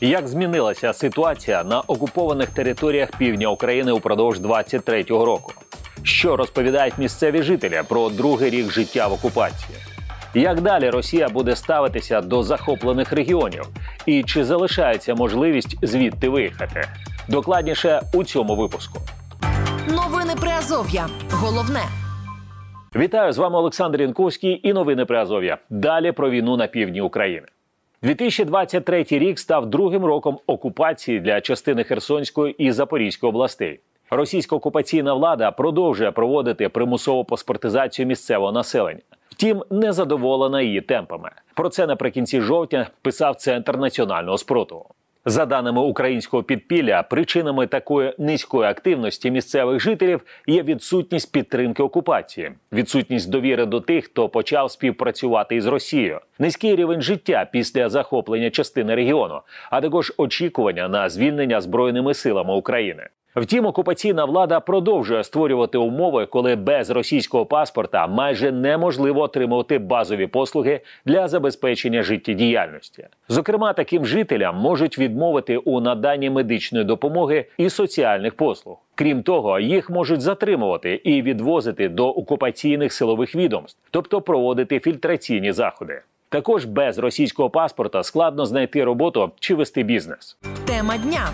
Як змінилася ситуація на окупованих територіях півдня України упродовж 23-го року? Що розповідають місцеві жителі про другий рік життя в окупації? Як далі Росія буде ставитися до захоплених регіонів? І чи залишається можливість звідти виїхати? Докладніше у цьому випуску. Новини Приазов'я. Головне. Вітаю з вами Олександр Янковський і новини Приазов'я. Далі про війну на півдні України. 2023 рік став другим роком окупації для частини Херсонської і Запорізької областей. Російська окупаційна влада продовжує проводити примусову паспортизацію місцевого населення. Втім, не задоволена її темпами. Про це наприкінці жовтня писав Центр національного спротиву. За даними українського підпілля, причинами такої низької активності місцевих жителів є відсутність підтримки окупації, відсутність довіри до тих, хто почав співпрацювати із Росією, низький рівень життя після захоплення частини регіону, а також очікування на звільнення збройними силами України. Втім, окупаційна влада продовжує створювати умови, коли без російського паспорта майже неможливо отримувати базові послуги для забезпечення життєдіяльності. Зокрема, таким жителям можуть відмовити у наданні медичної допомоги і соціальних послуг. Крім того, їх можуть затримувати і відвозити до окупаційних силових відомств, тобто проводити фільтраційні заходи. Також без російського паспорта складно знайти роботу чи вести бізнес. Тема дня.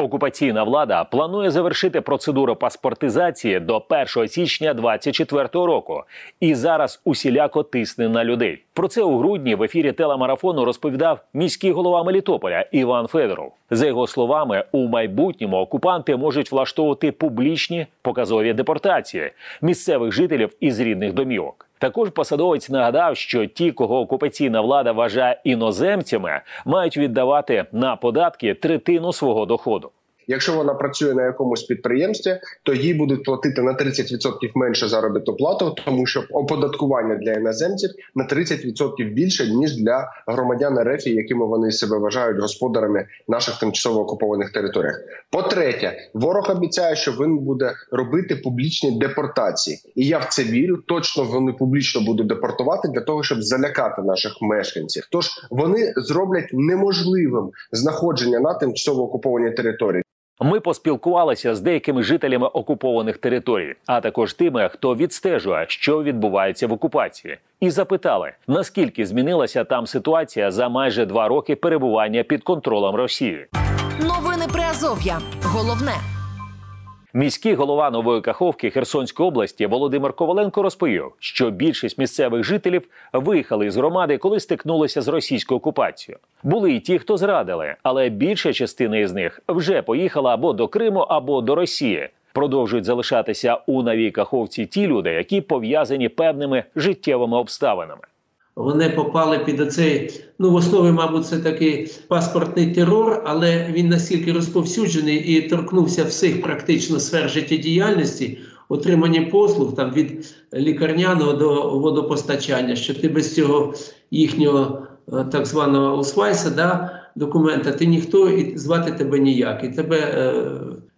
Окупаційна влада планує завершити процедуру паспортизації до 1 січня 2024 року і зараз усіляко тисне на людей. Про це у грудні в ефірі телемарафону розповідав міський голова Мелітополя Іван Федоров. За його словами, у майбутньому окупанти можуть влаштовувати публічні показові депортації місцевих жителів із рідних домівок. Також посадовець нагадав, що ті, кого окупаційна влада вважає іноземцями, мають віддавати на податки третину свого доходу. Якщо вона працює на якомусь підприємстві, то їй будуть платити на 30% менше заробітну плату, тому що оподаткування для іноземців на 30% більше ніж для громадян РФ, якими вони себе вважають господарами наших тимчасово окупованих територіях. По-третє, ворог обіцяє, що він буде робити публічні депортації, і я в це вірю. Точно вони публічно будуть депортувати для того, щоб залякати наших мешканців. Тож вони зроблять неможливим знаходження на тимчасово окупованій території. Ми поспілкувалися з деякими жителями окупованих територій, а також тими, хто відстежує, що відбувається в окупації, і запитали, наскільки змінилася там ситуація за майже два роки перебування під контролем Росії. Новини Приазов'я. Головне. Міський голова нової Каховки Херсонської області Володимир Коваленко розповів, що більшість місцевих жителів виїхали з громади, коли стикнулися з російською окупацією. Були й ті, хто зрадили, але більша частина із них вже поїхала або до Криму, або до Росії. Продовжують залишатися у новій Каховці ті люди, які пов'язані певними життєвими обставинами. Вони попали під оцей, ну в основі, мабуть, це такий паспортний терор, але він настільки розповсюджений і торкнувся всіх практично сфер життєдіяльності, отримання послуг там від лікарняного до водопостачання, що ти без цього їхнього е, так званого усвайса, да, документа, ти ніхто і звати тебе ніяк. І тебе е,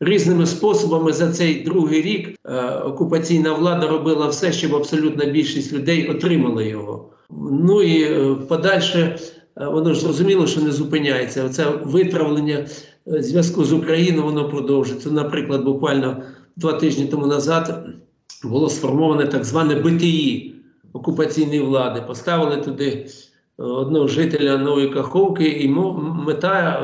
різними способами за цей другий рік е, окупаційна влада робила все, щоб абсолютна більшість людей отримала його. Ну і е, подальше е, воно ж зрозуміло, що не зупиняється. Оце витравлення е, зв'язку з Україною воно продовжується. Наприклад, буквально два тижні тому назад було сформоване так зване БТІ окупаційної влади. Поставили туди одного жителя Нової Каховки, і мета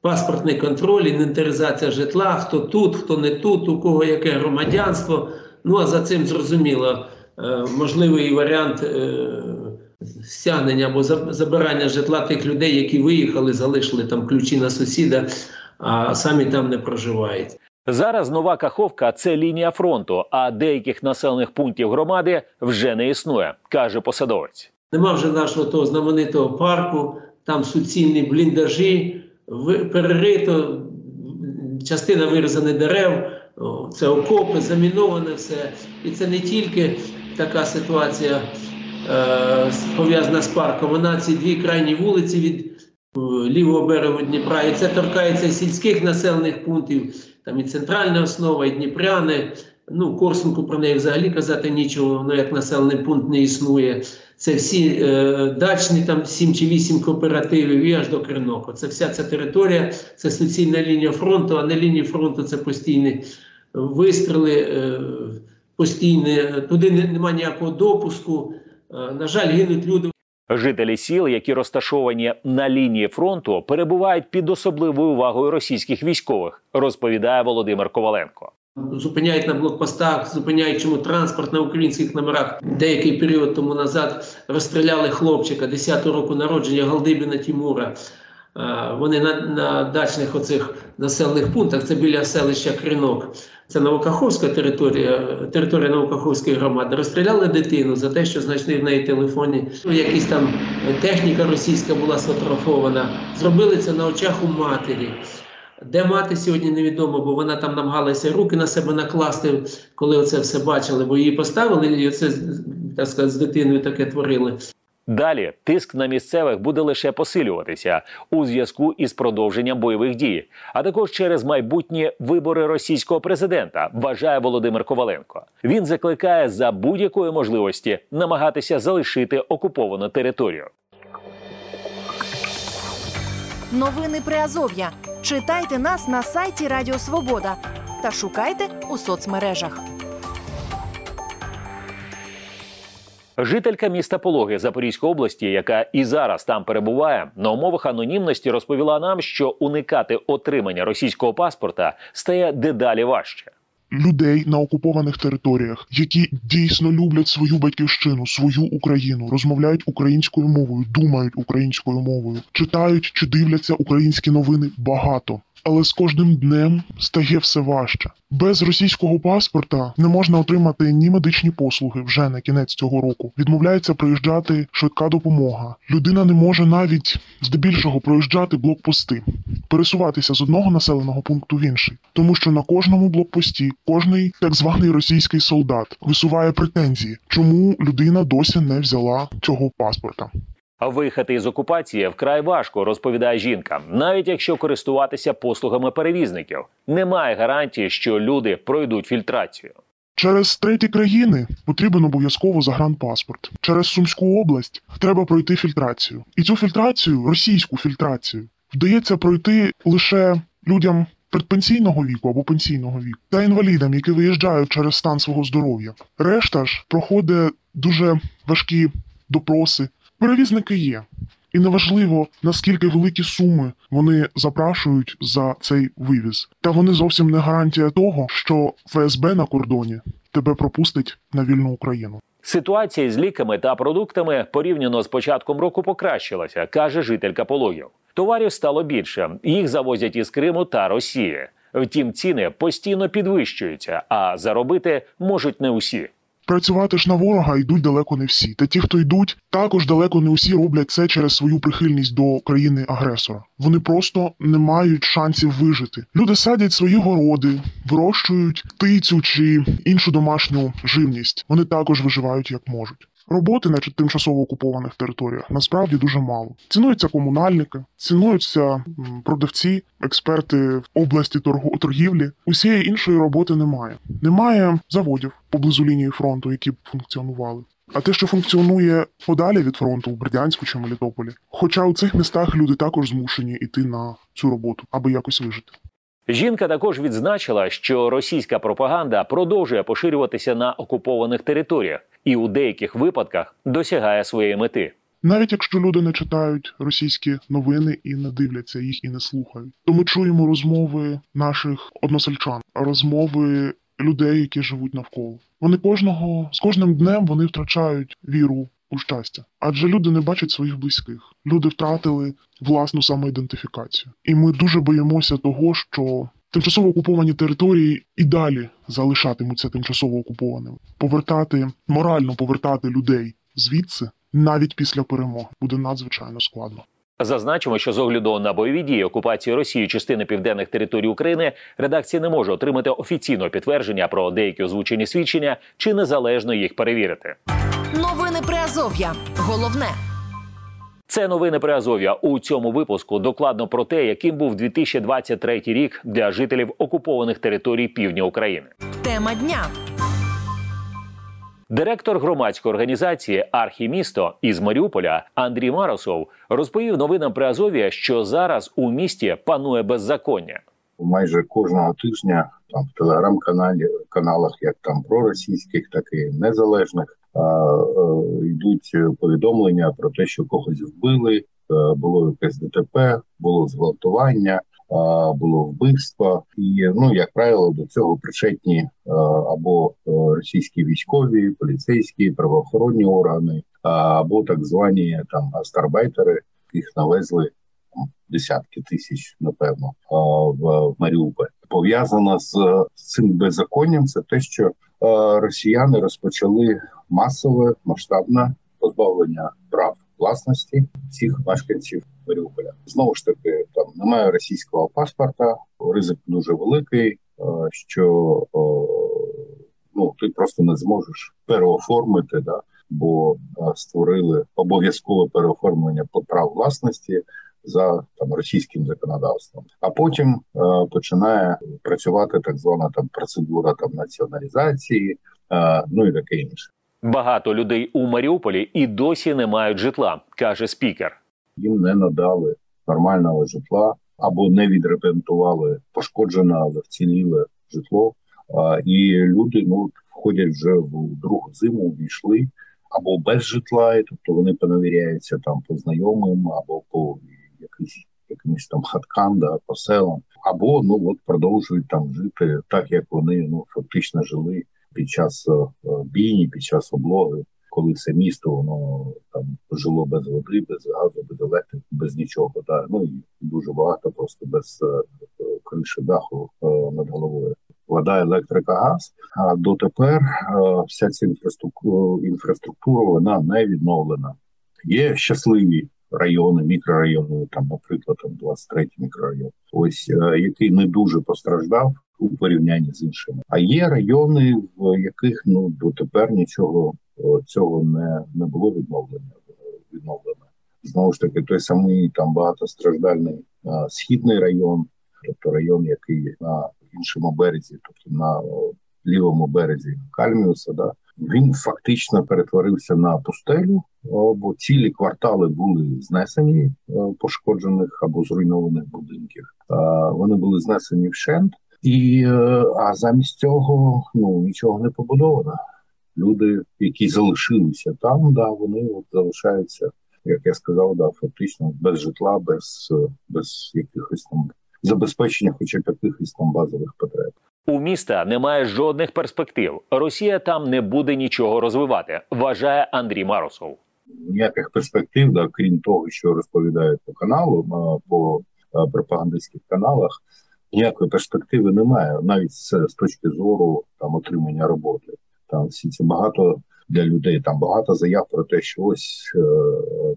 паспортний контроль, інвентаризація житла, хто тут, хто не тут, у кого яке громадянство. Ну а за цим зрозуміло можливий варіант стягнення або забирання житла тих людей, які виїхали, залишили там ключі на сусіда, а самі там не проживають. Зараз нова Каховка це лінія фронту, а деяких населених пунктів громади вже не існує, каже посадовець. Нема вже нашого того знаменитого парку, там суцільні бліндажі, перерито, частина вирізаних дерев, це окопи, заміноване все. І це не тільки така ситуація. Е, пов'язана з парком. Вона ці дві крайні вулиці від е, лівого берегу Дніпра. І це торкається сільських населених пунктів, там і центральна основа, і Дніпряни. Ну, Корсунку про неї взагалі казати нічого, воно як населений пункт не існує. Це всі е, дачні там 7 чи 8 кооперативів і аж до Криноко. Це вся ця територія, це суцільна лінія фронту, а на лінії фронту це постійні вистріли, е, постійні, туди немає ніякого допуску. Е, на жаль, гинуть люди. Жителі сіл, які розташовані на лінії фронту, перебувають під особливою увагою російських військових, розповідає Володимир Коваленко. Зупиняють на блокпостах, зупиняють чому транспорт на українських номерах. Деякий період тому назад розстріляли хлопчика 10 року народження Галдибіна Тімура. Вони на на дачних оцих населених пунктах, це біля селища Кринок, це Новокаховська територія, територія Новокаховської громади. Розстріляли дитину за те, що знайшли в неї телефоні. Якась там техніка російська була сфотографована. Зробили це на очах у матері. Де мати сьогодні невідомо, бо вона там намагалася руки на себе накласти, коли оце все бачили, бо її поставили, і оце так сказати, з дитиною таке творили. Далі тиск на місцевих буде лише посилюватися у зв'язку із продовженням бойових дій, а також через майбутні вибори російського президента, вважає Володимир Коваленко. Він закликає за будь-якої можливості намагатися залишити окуповану територію. Новини Приазов'я. Читайте нас на сайті Радіо Свобода та шукайте у соцмережах. Жителька міста Пологи Запорізької області, яка і зараз там перебуває, на умовах анонімності розповіла нам, що уникати отримання російського паспорта стає дедалі важче. Людей на окупованих територіях, які дійсно люблять свою батьківщину, свою Україну, розмовляють українською мовою, думають українською мовою, читають чи дивляться українські новини багато але з кожним днем стає все важче. Без російського паспорта не можна отримати ні медичні послуги вже на кінець цього року. Відмовляється проїжджати швидка допомога. Людина не може навіть здебільшого проїжджати блокпости, пересуватися з одного населеного пункту в інший, тому що на кожному блокпості кожний так званий російський солдат висуває претензії, чому людина досі не взяла цього паспорта. Виїхати із окупації вкрай важко, розповідає жінка, навіть якщо користуватися послугами перевізників. Немає гарантії, що люди пройдуть фільтрацію. Через треті країни потрібен обов'язково загранпаспорт. Через Сумську область треба пройти фільтрацію. І цю фільтрацію, російську фільтрацію, вдається пройти лише людям предпенсійного віку або пенсійного віку та інвалідам, які виїжджають через стан свого здоров'я. Решта ж проходить дуже важкі допроси. Перевізники є. І неважливо наскільки великі суми вони запрашують за цей вивіз. Та вони зовсім не гарантія того, що ФСБ на кордоні тебе пропустить на вільну Україну. Ситуація з ліками та продуктами порівняно з початком року покращилася, каже жителька пологів. Товарів стало більше, їх завозять із Криму та Росії. Втім, ціни постійно підвищуються, а заробити можуть не усі. Працювати ж на ворога йдуть далеко не всі. Та ті, хто йдуть, також далеко не усі роблять це через свою прихильність до країни-агресора. Вони просто не мають шансів вижити. Люди садять свої городи, вирощують птицю чи іншу домашню живність. Вони також виживають як можуть. Роботи на тимчасово окупованих територіях насправді дуже мало. Цінуються комунальники, цінуються продавці, експерти в області торгівлі. Усієї іншої роботи немає. Немає заводів поблизу лінії фронту, які б функціонували. А те, що функціонує подалі від фронту у Бердянську чи Мелітополі. Хоча у цих містах люди також змушені йти на цю роботу, аби якось вижити. Жінка також відзначила, що російська пропаганда продовжує поширюватися на окупованих територіях і у деяких випадках досягає своєї мети. Навіть якщо люди не читають російські новини і не дивляться їх і не слухають, то ми чуємо розмови наших односельчан, розмови людей, які живуть навколо. Вони кожного з кожним днем вони втрачають віру у щастя, адже люди не бачать своїх близьких. Люди втратили власну самоідентифікацію, і ми дуже боїмося того, що тимчасово окуповані території і далі залишатимуться тимчасово окупованими. Повертати морально повертати людей звідси навіть після перемоги буде надзвичайно складно. Зазначимо, що з огляду на бойові дії окупації Росії частини південних територій України редакція не може отримати офіційного підтвердження про деякі озвучені свідчення чи незалежно їх перевірити. Новини Приазов'я. Головне. Це новини Приазов'я. У цьому випуску докладно про те, яким був 2023 рік для жителів окупованих територій півдня України. Тема дня. Директор громадської організації Архімісто із Маріуполя Андрій Маросов розповів новинам при Азові, що зараз у місті панує беззаконня. Майже кожного тижня там в телеграм-каналі каналах, як там проросійських, так і незалежних, а, йдуть повідомлення про те, що когось вбили. Було якесь ДТП, було зґвалтування, було вбивство, і ну як правило, до цього причетні або російські військові, поліцейські, правоохоронні органи, або так звані там астарбайтери, їх навезли десятки тисяч, напевно, в Маріуполь. Пов'язано з цим беззаконням. Це те, що росіяни розпочали масове масштабне позбавлення прав власності всіх мешканців Маріуполя. Знову ж таки, немає російського паспорта, ризик дуже великий. Що ну ти просто не зможеш переоформити, да бо створили обов'язкове переоформлення прав власності за там російським законодавством. А потім е, починає працювати так звана там процедура там націоналізації, е, ну і таке інше. Багато людей у Маріуполі і досі не мають житла, каже спікер. Їм не надали нормального житла або не відремонтували пошкоджене, але вціліле житло. І люди ну входять вже в другу зиму, увійшли або без житла, і тобто вони поневіряються там по знайомим, або по якийсь якимось там хаткам, да, по селам, або ну от продовжують там жити так, як вони ну фактично жили під час е, бійні, під час облоги, коли це місто воно там жило без води, без газу, без електрики, без нічого. Да. Ну і дуже багато просто без е, криші даху е, над головою. Вода, електрика, газ. А дотепер вся ця інфраструктура інфраструктура вона не відновлена. Є щасливі райони, мікрорайони, там, наприклад, там 23 мікрорайон, ось який не дуже постраждав у порівнянні з іншими. А є райони, в яких ну дотепер нічого цього не не було відновлено. Відновлено знову ж таки, той самий там багатостраждальний а, східний район, тобто район, який на іншому березі, тобто на о, лівому березі Кальміуса, да він фактично перетворився на пустелю, бо цілі квартали були знесені пошкоджених або зруйнованих будинків. Вони були знесені вщент, і а замість цього ну нічого не побудовано. Люди, які залишилися там, да вони от залишаються, як я сказав, да фактично без житла, без без якихось там забезпечення, хоча б якихось там базових потреб. У міста немає жодних перспектив. Росія там не буде нічого розвивати. Вважає Андрій Маросов. Ніяких перспектив, да, крім того, що розповідають по каналу, по пропагандистських каналах. Ніякої перспективи немає, навіть з, з точки зору там отримання роботи. Там всі це багато для людей. Там багато заяв про те, що ось е,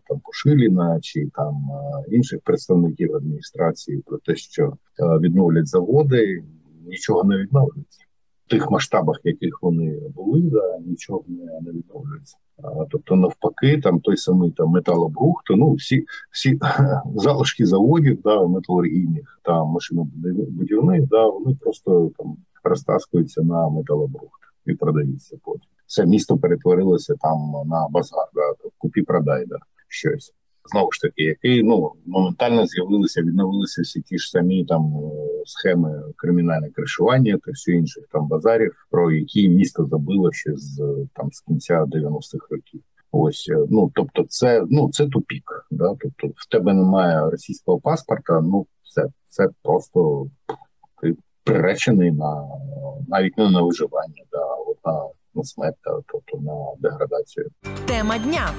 там Пошиліна чи там е, інших представників адміністрації про те, що е, відновлять заводи нічого не відновлюється. В тих масштабах, яких вони були, да, нічого не, відновлюється. А, тобто, навпаки, там той самий там металобрухт, ну всі всі залишки заводів, да, металургійних та машинобудівних, да, вони просто там розтаскуються на металобрухт і продаються потім. Це місто перетворилося там на базар, да, купі продай да, щось знову ж таки, який ну моментально з'явилися, відновилися всі ті ж самі там е, схеми кримінальне кришування та все інших там базарів, про які місто забило ще з там з кінця 90-х років. Ось е, ну тобто, це ну це тупік. Да? Тобто, в тебе немає російського паспорта. Ну це це просто ти приречений на навіть не на виживання, да, на, на смерть, тобто на деградацію. Тема дня.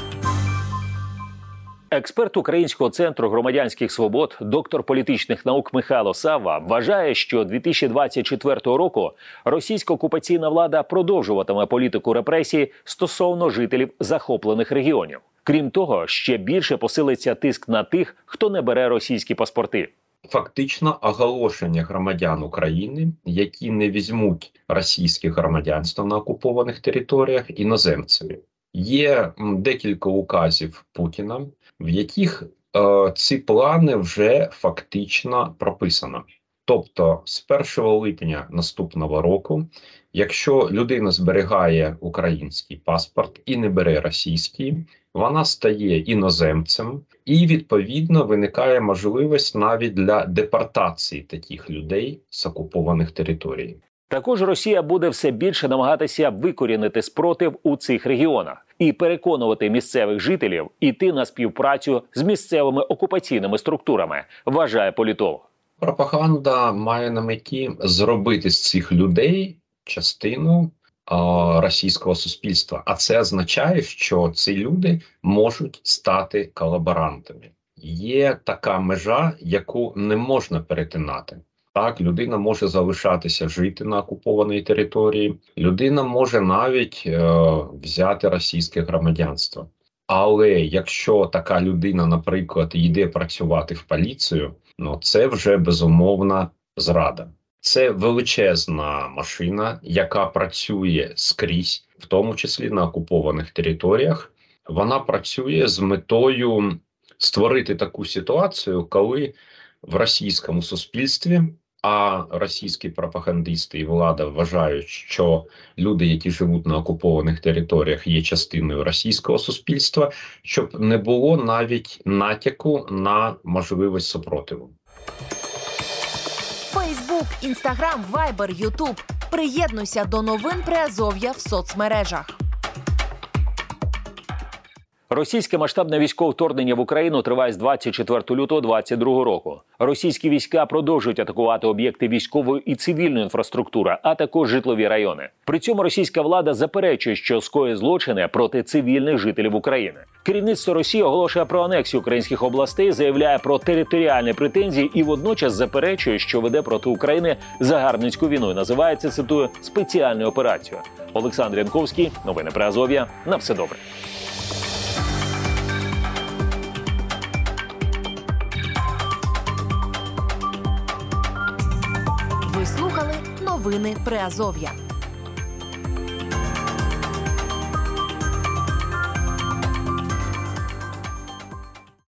Експерт Українського центру громадянських свобод, доктор політичних наук Михайло Савва, вважає, що 2024 року російська окупаційна влада продовжуватиме політику репресій стосовно жителів захоплених регіонів. Крім того, ще більше посилиться тиск на тих, хто не бере російські паспорти. Фактично оголошення громадян України, які не візьмуть російське громадянство на окупованих територіях іноземцями. Є декілька указів Путіна, в яких е, ці плани вже фактично прописано. Тобто, з 1 липня наступного року, якщо людина зберігає український паспорт і не бере російський, вона стає іноземцем, і відповідно виникає можливість навіть для депортації таких людей з окупованих територій. Також Росія буде все більше намагатися викорінити спротив у цих регіонах і переконувати місцевих жителів іти на співпрацю з місцевими окупаційними структурами, вважає політолог. Пропаганда має на меті зробити з цих людей частину а, російського суспільства, а це означає, що ці люди можуть стати колаборантами. Є така межа, яку не можна перетинати. Так, людина може залишатися жити на окупованій території, людина може навіть е, взяти російське громадянство. Але якщо така людина, наприклад, йде працювати в поліцію, ну це вже безумовна зрада. Це величезна машина, яка працює скрізь, в тому числі на окупованих територіях. Вона працює з метою створити таку ситуацію, коли в російському суспільстві, а російські пропагандисти і влада вважають, що люди, які живуть на окупованих територіях, є частиною російського суспільства, щоб не було навіть натяку на можливість супротиву. Фейсбук, Інстаграм, Вайбер, Ютуб. Приєднуйся до новин Приазов'я в соцмережах. Російське масштабне військове вторгнення в Україну триває з 24 лютого 2022 року. Російські війська продовжують атакувати об'єкти військової і цивільної інфраструктури, а також житлові райони. При цьому російська влада заперечує, що скоє злочини проти цивільних жителів України. Керівництво Росії оголошує про анексію українських областей, заявляє про територіальні претензії і водночас заперечує, що веде проти України загарбницьку війну. і Називається цитую спеціальну операцію. Олександр Янковський, новини Азов'я. На все добре. Новини Приазов'я.